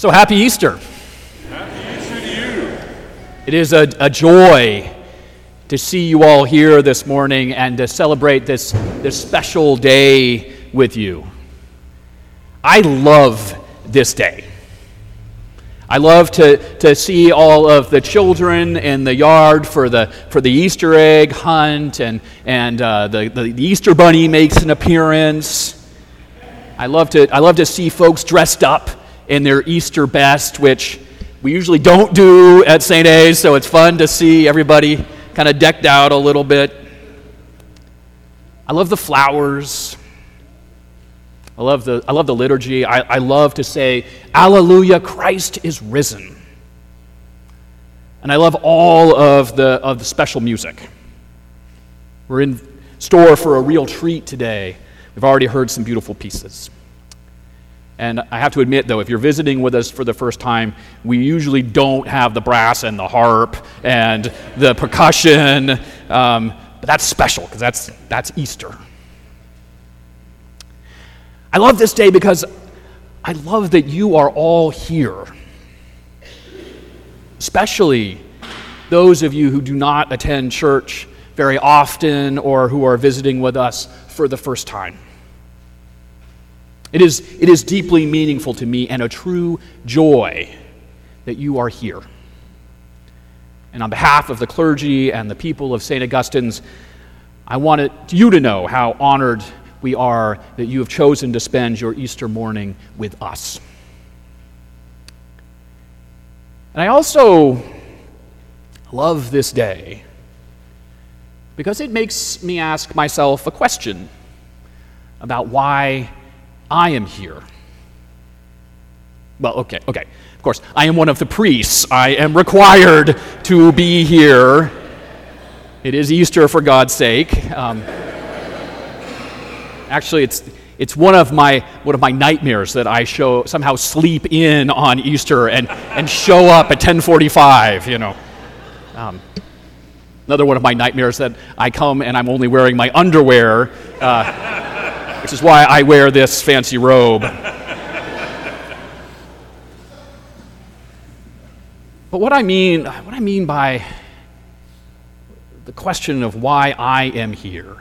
So happy Easter. Happy Easter to you. It is a, a joy to see you all here this morning and to celebrate this, this special day with you. I love this day. I love to, to see all of the children in the yard for the, for the Easter egg hunt, and, and uh, the, the, the Easter bunny makes an appearance. I love, to, I love to see folks dressed up in their Easter best, which we usually don't do at St. A's, so it's fun to see everybody kind of decked out a little bit. I love the flowers. I love the, I love the liturgy. I, I love to say, Alleluia, Christ is risen. And I love all of the, of the special music. We're in store for a real treat today. We've already heard some beautiful pieces. And I have to admit, though, if you're visiting with us for the first time, we usually don't have the brass and the harp and the percussion. Um, but that's special because that's, that's Easter. I love this day because I love that you are all here, especially those of you who do not attend church very often or who are visiting with us for the first time. It is, it is deeply meaningful to me and a true joy that you are here. And on behalf of the clergy and the people of St. Augustine's, I wanted you to know how honored we are that you have chosen to spend your Easter morning with us. And I also love this day because it makes me ask myself a question about why I am here. Well, okay, okay. Of course, I am one of the priests. I am required to be here. It is Easter, for God's sake. Um, Actually, it's, it's one, of my, one of my nightmares that I show, somehow sleep in on Easter and, and show up at 1045, you know. Um, another one of my nightmares that I come and I'm only wearing my underwear, uh, which is why I wear this fancy robe. But what I mean, what I mean by the question of why I am here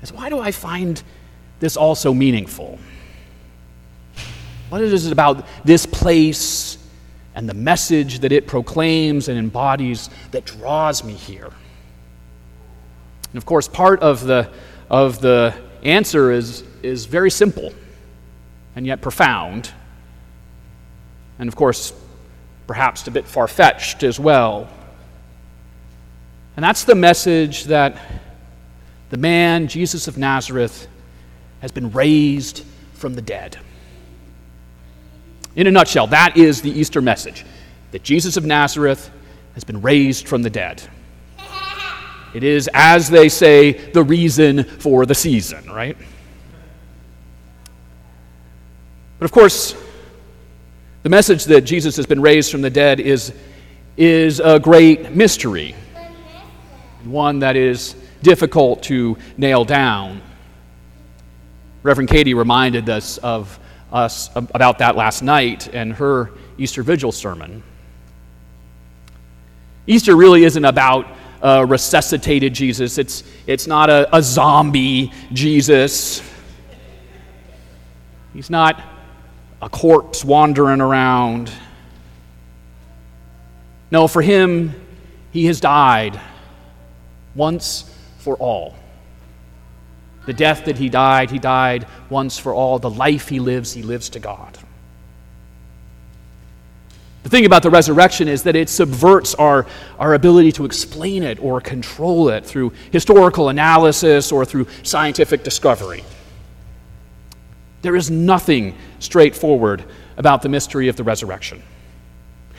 is why do I find this all so meaningful? What is it about this place and the message that it proclaims and embodies that draws me here? And of course, part of the, of the answer is, is very simple and yet profound. And of course, perhaps a bit far fetched as well. And that's the message that the man, Jesus of Nazareth, has been raised from the dead. In a nutshell, that is the Easter message that Jesus of Nazareth has been raised from the dead. It is, as they say, the reason for the season, right? But of course, the message that Jesus has been raised from the dead is, is a great mystery, one that is difficult to nail down. Reverend Katie reminded us of us about that last night in her Easter Vigil sermon. Easter really isn't about a resuscitated Jesus. It's, it's not a, a zombie Jesus. He's not a corpse wandering around. No, for him, he has died once for all. The death that he died, he died once for all. The life he lives, he lives to God. The thing about the resurrection is that it subverts our, our ability to explain it or control it through historical analysis or through scientific discovery. There is nothing straightforward about the mystery of the resurrection.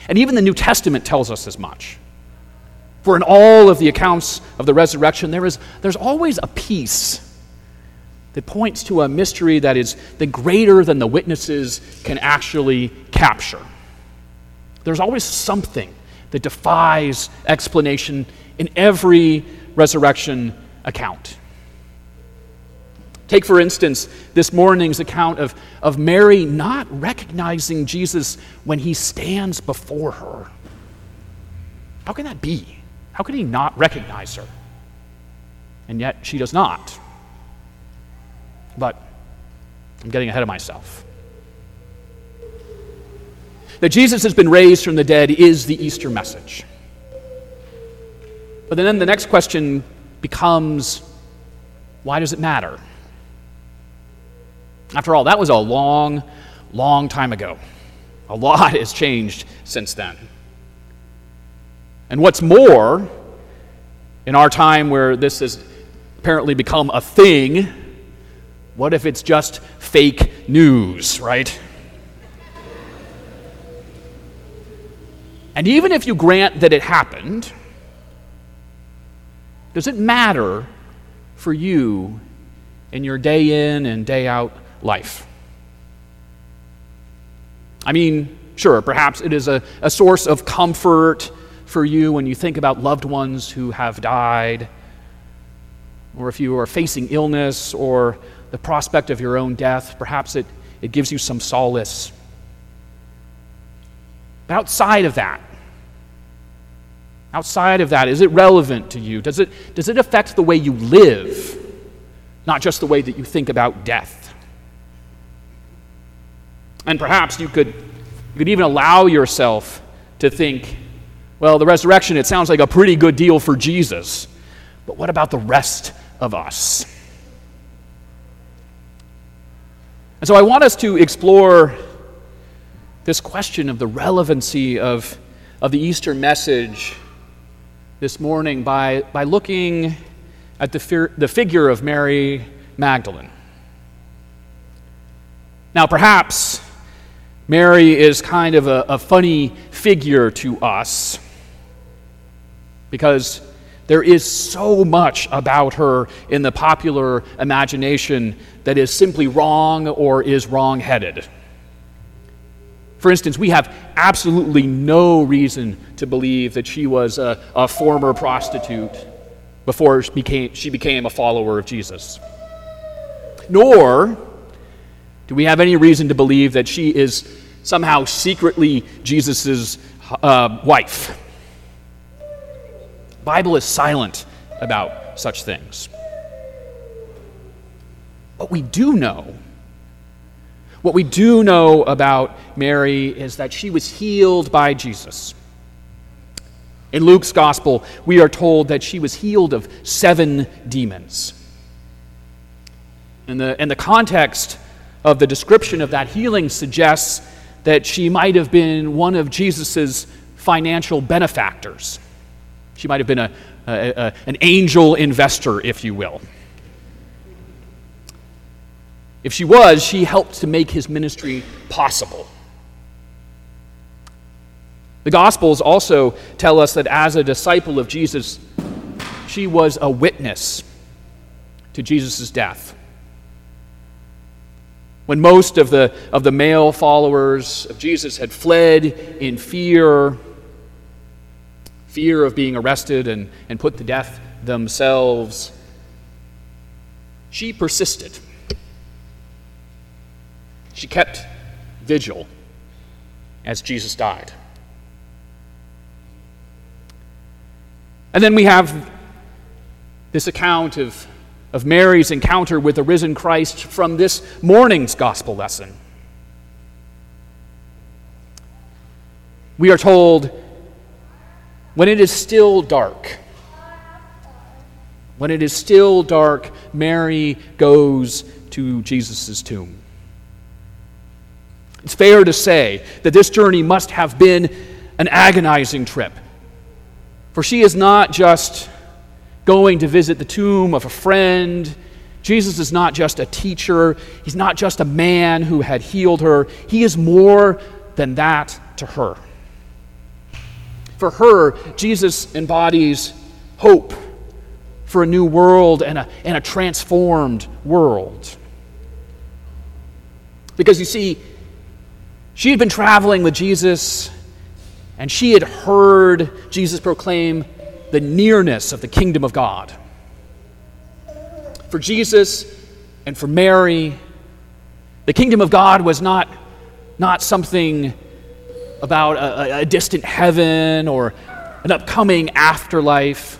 And even the New Testament tells us as much. For in all of the accounts of the resurrection, there is, there's always a piece that points to a mystery that is the greater than the witnesses can actually capture. There's always something that defies explanation in every resurrection account. Take, for instance, this morning's account of, of Mary not recognizing Jesus when he stands before her. How can that be? How can he not recognize her? And yet she does not. But I'm getting ahead of myself. That Jesus has been raised from the dead is the Easter message. But then the next question becomes why does it matter? After all, that was a long, long time ago. A lot has changed since then. And what's more, in our time where this has apparently become a thing, what if it's just fake news, right? And even if you grant that it happened, does it matter for you in your day in and day out life? I mean, sure, perhaps it is a, a source of comfort for you when you think about loved ones who have died, or if you are facing illness or the prospect of your own death, perhaps it, it gives you some solace. Outside of that, outside of that, is it relevant to you? Does it, does it affect the way you live, not just the way that you think about death? And perhaps you could, you could even allow yourself to think, well, the resurrection, it sounds like a pretty good deal for Jesus. But what about the rest of us? And so I want us to explore this question of the relevancy of, of the Easter message this morning by, by looking at the, fir- the figure of Mary Magdalene. Now, perhaps Mary is kind of a, a funny figure to us because there is so much about her in the popular imagination that is simply wrong or is wrong headed. For instance, we have absolutely no reason to believe that she was a, a former prostitute before she became, she became a follower of Jesus. Nor do we have any reason to believe that she is somehow secretly Jesus' uh, wife. Bible is silent about such things. What we do know, what we do know about Mary is that she was healed by Jesus. In Luke's gospel, we are told that she was healed of seven demons. And the, and the context of the description of that healing suggests that she might have been one of Jesus' financial benefactors. She might have been a, a, a, an angel investor, if you will. If she was, she helped to make his ministry possible. The Gospels also tell us that as a disciple of Jesus, she was a witness to Jesus' death. When most of the, of the male followers of Jesus had fled in fear, fear of being arrested and, and put to death themselves, she persisted. She kept vigil as Jesus died. And then we have this account of of Mary's encounter with the risen Christ from this morning's gospel lesson. We are told when it is still dark, when it is still dark, Mary goes to Jesus' tomb. It's fair to say that this journey must have been an agonizing trip. For she is not just going to visit the tomb of a friend. Jesus is not just a teacher, he's not just a man who had healed her. He is more than that to her. For her, Jesus embodies hope for a new world and a, and a transformed world. Because you see, she had been traveling with Jesus and she had heard Jesus proclaim the nearness of the kingdom of God. For Jesus, and for Mary, the kingdom of God was not, not something about a, a distant heaven or an upcoming afterlife.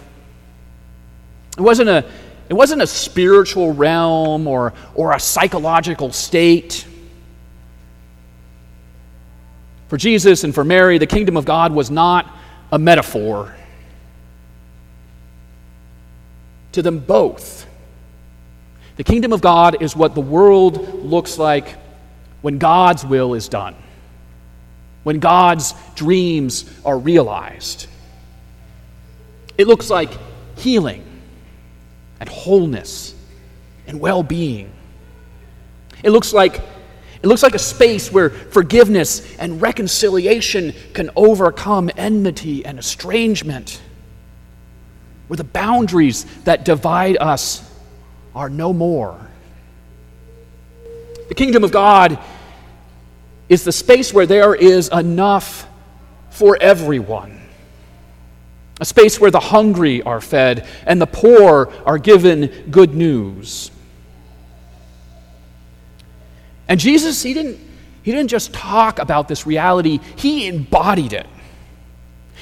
It wasn't a, it wasn't a spiritual realm or, or a psychological state. For Jesus and for Mary, the kingdom of God was not a metaphor. To them both, the kingdom of God is what the world looks like when God's will is done, when God's dreams are realized. It looks like healing and wholeness and well being. It looks like it looks like a space where forgiveness and reconciliation can overcome enmity and estrangement, where the boundaries that divide us are no more. The kingdom of God is the space where there is enough for everyone. A space where the hungry are fed and the poor are given good news. And Jesus, he didn't, he didn't just talk about this reality, he embodied it.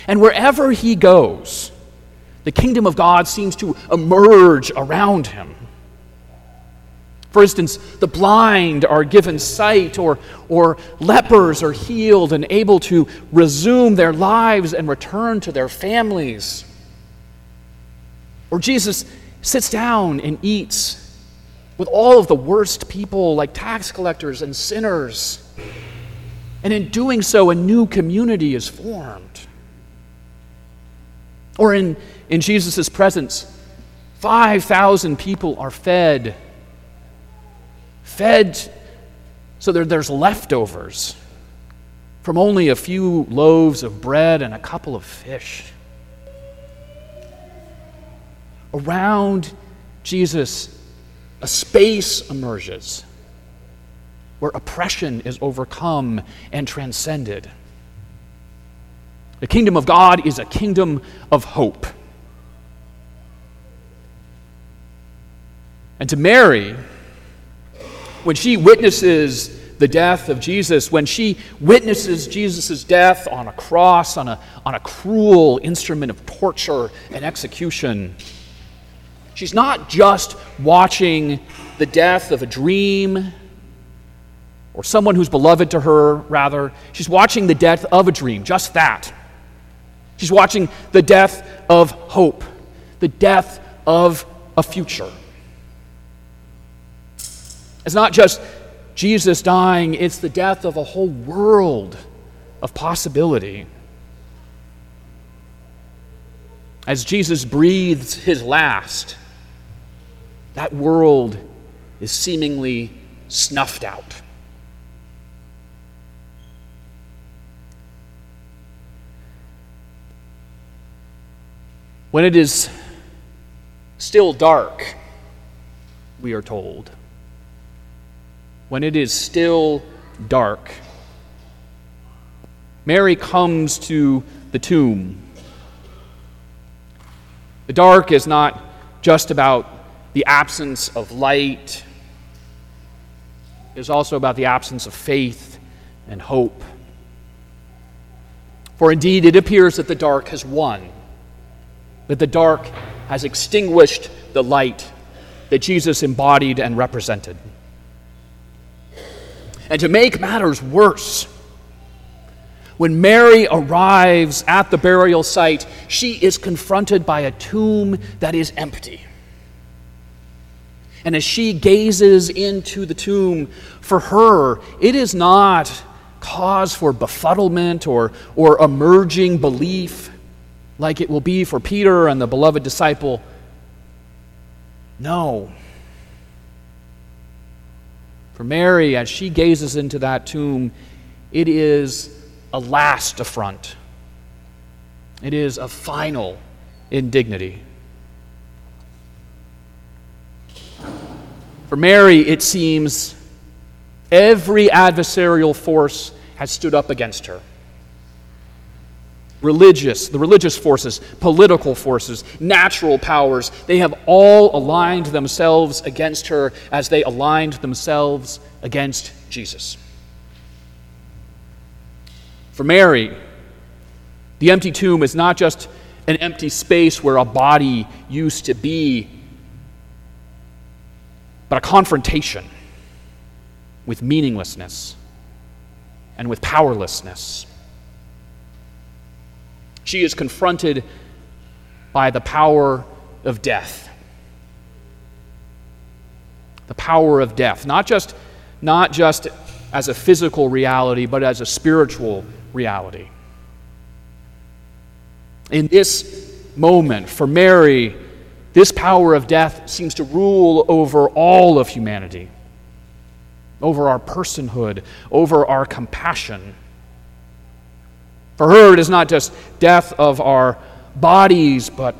And wherever he goes, the kingdom of God seems to emerge around him. For instance, the blind are given sight, or, or lepers are healed and able to resume their lives and return to their families. Or Jesus sits down and eats with all of the worst people, like tax collectors and sinners. And in doing so, a new community is formed. Or in, in Jesus' presence, 5,000 people are fed fed so there, there's leftovers from only a few loaves of bread and a couple of fish. Around Jesus, a space emerges where oppression is overcome and transcended. The kingdom of God is a kingdom of hope. And to Mary, when she witnesses the death of Jesus, when she witnesses Jesus' death on a cross, on a, on a cruel instrument of torture and execution, she's not just watching the death of a dream or someone who's beloved to her, rather, she's watching the death of a dream, just that. She's watching the death of hope, the death of a future. It's not just Jesus dying, it's the death of a whole world of possibility. As Jesus breathes his last, that world is seemingly snuffed out. When it is still dark, we are told, when it is still dark. Mary comes to the tomb. The dark is not just about the absence of light, it is also about the absence of faith and hope. For indeed, it appears that the dark has won, that the dark has extinguished the light that Jesus embodied and represented. And to make matters worse, when Mary arrives at the burial site, she is confronted by a tomb that is empty. And as she gazes into the tomb, for her, it is not cause for befuddlement or, or emerging belief like it will be for Peter and the beloved disciple. No. For Mary, as she gazes into that tomb, it is a last affront, it is a final indignity. For Mary, it seems every adversarial force has stood up against her. religious, the religious forces, political forces, natural powers, they have all aligned themselves against her as they aligned themselves against Jesus. For Mary, the empty tomb is not just an empty space where a body used to be, but a confrontation with meaninglessness and with powerlessness. She is confronted by the power of death. The power of death, not just, not just as a physical reality, but as a spiritual reality. In this moment, for Mary, this power of death seems to rule over all of humanity, over our personhood, over our compassion. For her, it is not just death of our bodies, but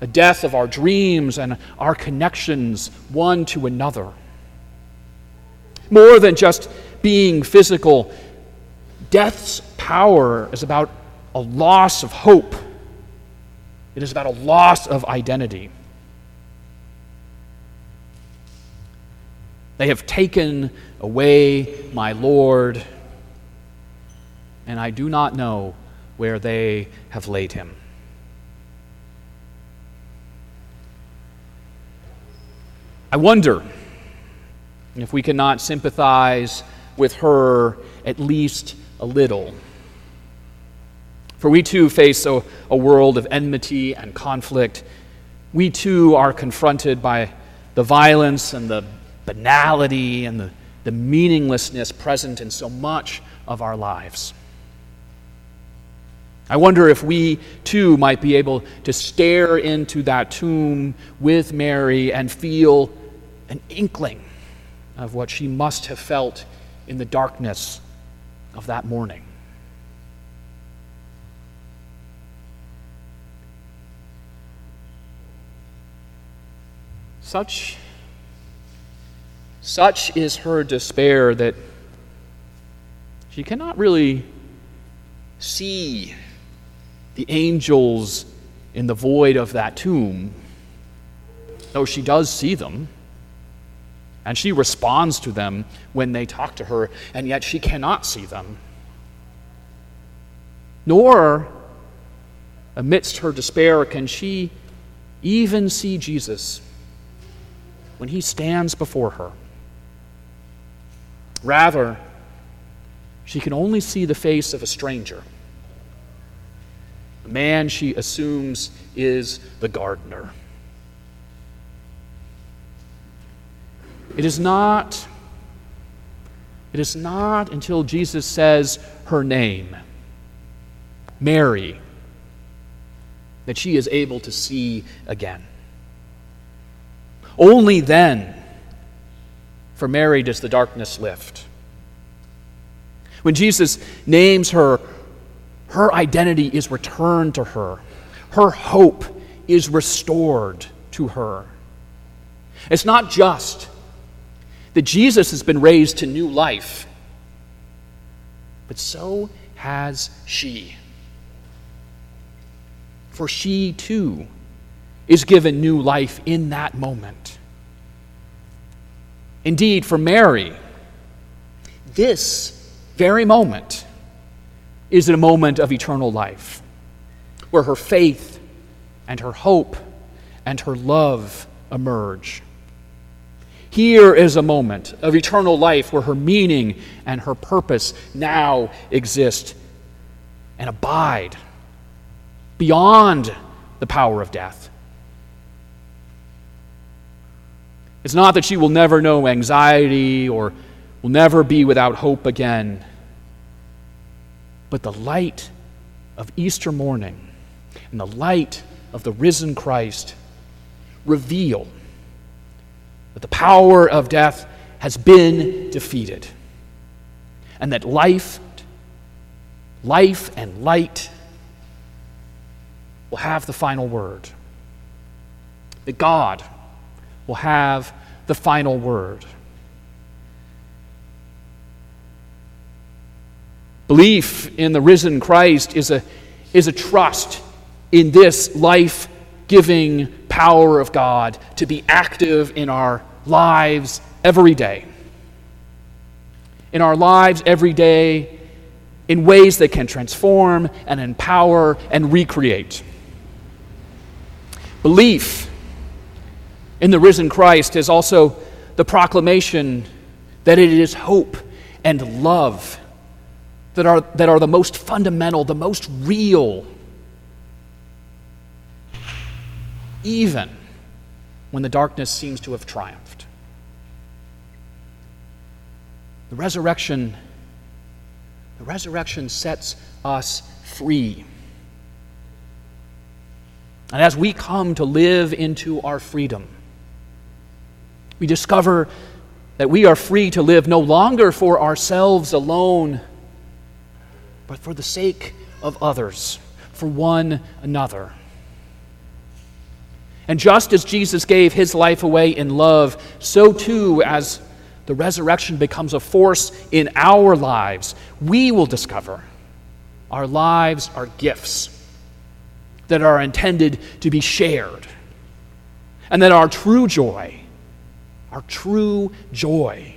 a death of our dreams and our connections one to another. More than just being physical, death's power is about a loss of hope, it is about a loss of identity. They have taken away my Lord and I do not know where they have laid him. I wonder if we cannot sympathize with her at least a little. For we too face a, a, world of enmity and conflict. We too are confronted by the violence and the banality and the, the meaninglessness present in so much of our lives. I wonder if we too might be able to stare into that tomb with Mary and feel an inkling of what she must have felt in the darkness of that morning. Such, such is her despair that she cannot really see the angels in the void of that tomb, though she does see them. And she responds to them when they talk to her, and yet she cannot see them. Nor, amidst her despair, can she even see Jesus when he stands before her. Rather, she can only see the face of a stranger the man she assumes is the gardener. It is not it is not until Jesus says her name, Mary, that she is able to see again. Only then, for Mary, does the darkness lift. When Jesus names her her identity is returned to her, her hope is restored to her. It's not just that Jesus has been raised to new life, but so has she. For she too is given new life in that moment. Indeed, for Mary, this very moment is a moment of eternal life where her faith and her hope and her love emerge. Here is a moment of eternal life where her meaning and her purpose now exist and abide beyond the power of death. It's not that she will never know anxiety or will never be without hope again. But the light of Easter morning and the light of the risen Christ reveal that the power of death has been defeated and that life life and light will have the final word. That God will have the final word. Belief in the risen Christ is a, is a trust in this life giving power of God to be active in our lives every day. In our lives every day, in ways that can transform and empower and recreate. Belief in the risen Christ is also the proclamation that it is hope and love that are, that are the most fundamental, the most real, even when the darkness seems to have triumphed. The resurrection, the resurrection sets us free. And as we come to live into our freedom, we discover that we are free to live no longer for ourselves alone, but for the sake of others, for one another. And just as Jesus gave his life away in love, so too, as the resurrection becomes a force in our lives, we will discover our lives are gifts that are intended to be shared, and that our true joy our true joy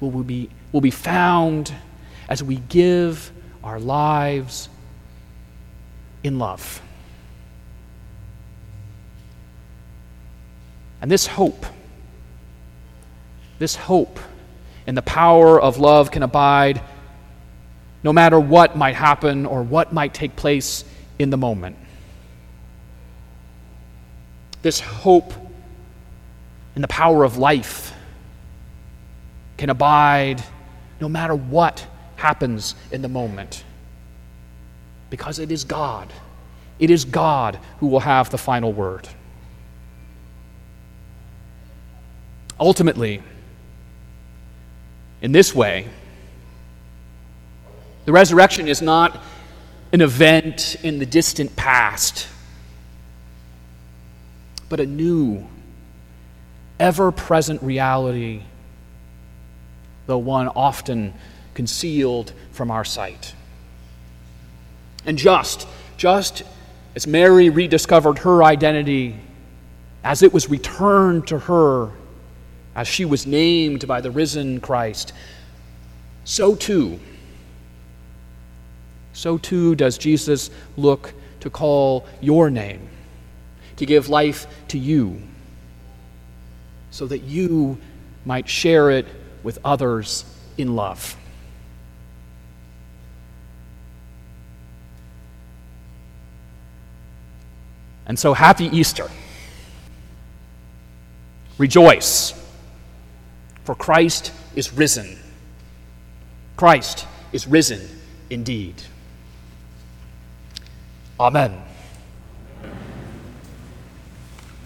will be, will be found as we give our lives in love. And this hope, this hope in the power of love can abide no matter what might happen or what might take place in the moment. This hope and the power of life can abide no matter what happens in the moment. Because it is God. It is God who will have the final word. Ultimately, in this way, the resurrection is not an event in the distant past, but a new ever present reality, though one often concealed from our sight. And just, just as Mary rediscovered her identity, as it was returned to her, as she was named by the risen Christ, so too, so too does Jesus look to call your name, to give life to you so that you might share it with others in love. And so, happy Easter. Rejoice, for Christ is risen. Christ is risen indeed. Amen.